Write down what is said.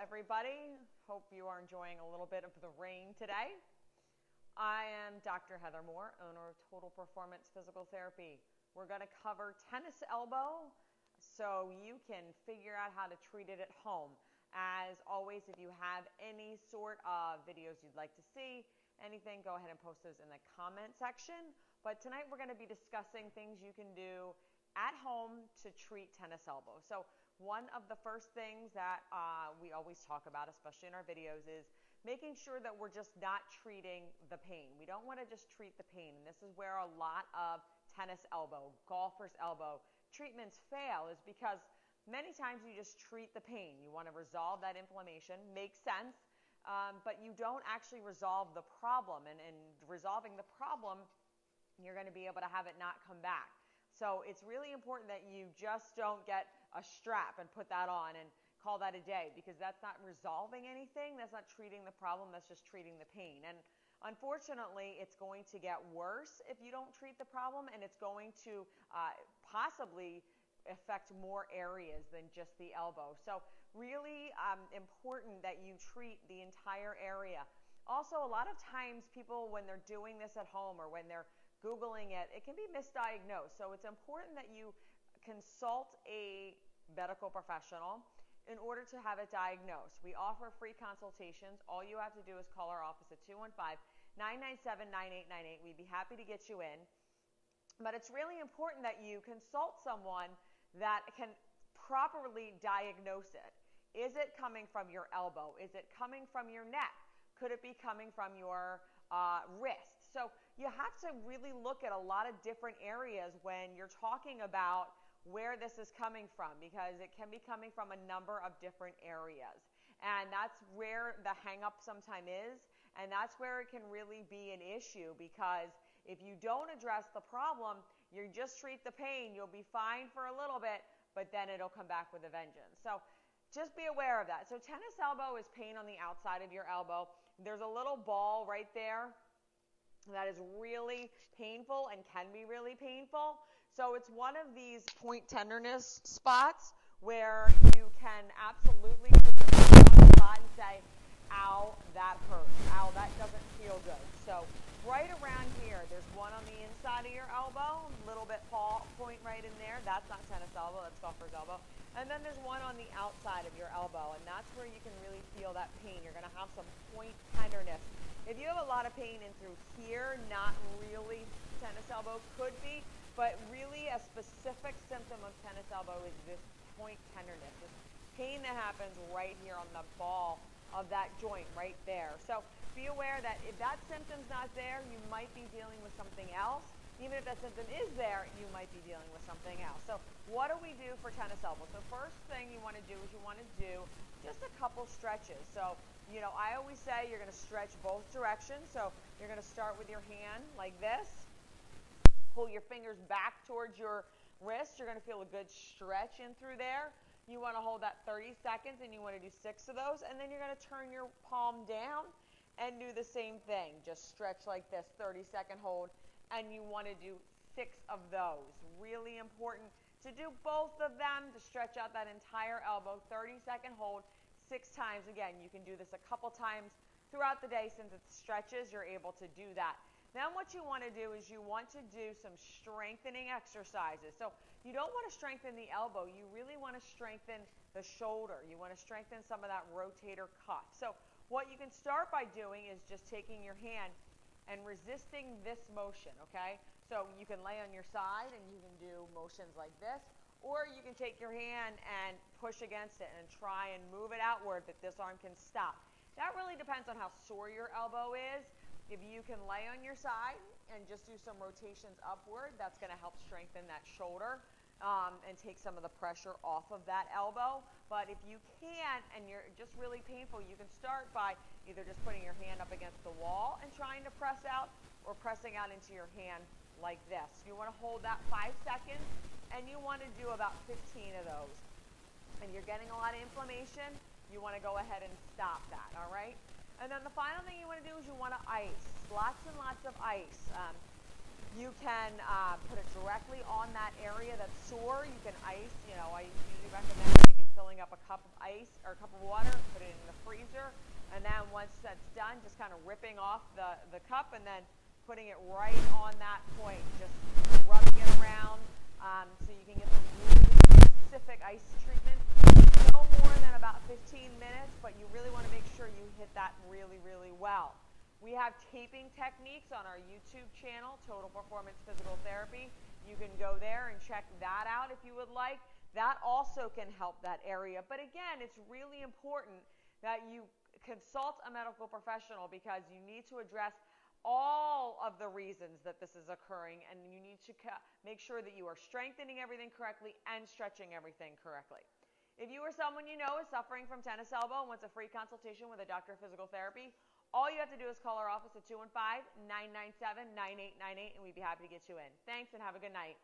everybody. Hope you are enjoying a little bit of the rain today. I am Dr. Heather Moore, owner of Total Performance Physical Therapy. We're going to cover tennis elbow so you can figure out how to treat it at home. As always, if you have any sort of videos you'd like to see, anything, go ahead and post those in the comment section. But tonight we're going to be discussing things you can do at home to treat tennis elbow. So one of the first things that uh, we always talk about, especially in our videos, is making sure that we're just not treating the pain. We don't want to just treat the pain. And this is where a lot of tennis elbow, golfer's elbow treatments fail is because many times you just treat the pain. You want to resolve that inflammation, makes sense, um, but you don't actually resolve the problem. And in resolving the problem, you're going to be able to have it not come back. So it's really important that you just don't get a strap and put that on and call that a day because that's not resolving anything. That's not treating the problem. That's just treating the pain. And unfortunately, it's going to get worse if you don't treat the problem, and it's going to uh, possibly affect more areas than just the elbow. So, really um, important that you treat the entire area. Also, a lot of times, people, when they're doing this at home or when they're Googling it, it can be misdiagnosed. So it's important that you consult a medical professional in order to have it diagnosed. We offer free consultations. All you have to do is call our office at 215 997 9898. We'd be happy to get you in. But it's really important that you consult someone that can properly diagnose it. Is it coming from your elbow? Is it coming from your neck? Could it be coming from your uh, wrist? So you have to really look at a lot of different areas when you're talking about where this is coming from because it can be coming from a number of different areas. And that's where the hang up sometimes is. And that's where it can really be an issue because if you don't address the problem, you just treat the pain, you'll be fine for a little bit, but then it'll come back with a vengeance. So just be aware of that. So tennis elbow is pain on the outside of your elbow. There's a little ball right there that is really painful and can be really painful. So it's one of these point tenderness spots where you can absolutely put your hand on the spot and say, ow, that hurts. Ow, that doesn't feel good. So right around here, there's one on the inside of your elbow, a little bit point right in there. That's not tennis elbow, that's golfer's elbow. And then there's one on the outside of your elbow, and that's where you can feel that pain. You're going to have some point tenderness if you have a lot of pain in through here, not really tennis elbow, could be, but really a specific symptom of tennis elbow is this point tenderness, this pain that happens right here on the ball of that joint right there. So be aware that if that symptom's not there, you might be dealing with something else. Even if that symptom is there, you might be dealing with something else. So what do we do for tennis elbow? So first thing you want to do is you want to do just a couple stretches. So you know, I always say you're going to stretch both directions. So you're going to start with your hand like this. Pull your fingers back towards your wrist. You're going to feel a good stretch in through there. You want to hold that 30 seconds and you want to do six of those. And then you're going to turn your palm down and do the same thing. Just stretch like this, 30 second hold. And you want to do six of those. Really important to do both of them to stretch out that entire elbow, 30 second hold six times. Again, you can do this a couple times throughout the day since it stretches, you're able to do that. Then what you want to do is you want to do some strengthening exercises. So you don't want to strengthen the elbow. You really want to strengthen the shoulder. You want to strengthen some of that rotator cuff. So what you can start by doing is just taking your hand and resisting this motion, okay? So you can lay on your side and you can do motions like this, or you can take your hand and push against it and try and move it outward that this arm can stop. That really depends on how sore your elbow is. If you can lay on your side and just do some rotations upward, that's going to help strengthen that shoulder um, and take some of the pressure off of that elbow. But if you can't and you're just really painful, you can start by either just putting your hand up against the wall and trying to press out or pressing out into your hand like this. You want to hold that five seconds and you want to do about 15 of those. And you're getting a lot of inflammation, you want to go ahead and stop that, all right? And then the final thing you want to do is you want to ice, lots and lots of ice. Um, you can uh, put it directly on that area that's sore. You can ice, you know, I usually recommend maybe filling up a cup of ice or a cup of water, put it in the freezer, and then once that's done, just kind of ripping off the, the cup and then putting it right on that point, just rubbing it around um, so you can get some really specific ice treatment. No more than about 15 minutes, but you really want to make sure you hit that really, really well. We have taping techniques on our YouTube channel, Total Performance Physical Therapy. You can go there and check that out if you would like. That also can help that area. But again, it's really important that you consult a medical professional because you need to address all of the reasons that this is occurring and you need to make sure that you are strengthening everything correctly and stretching everything correctly. If you or someone you know is suffering from tennis elbow and wants a free consultation with a doctor of physical therapy, all you have to do is call our office at 215 997 9898 and we'd be happy to get you in. Thanks and have a good night.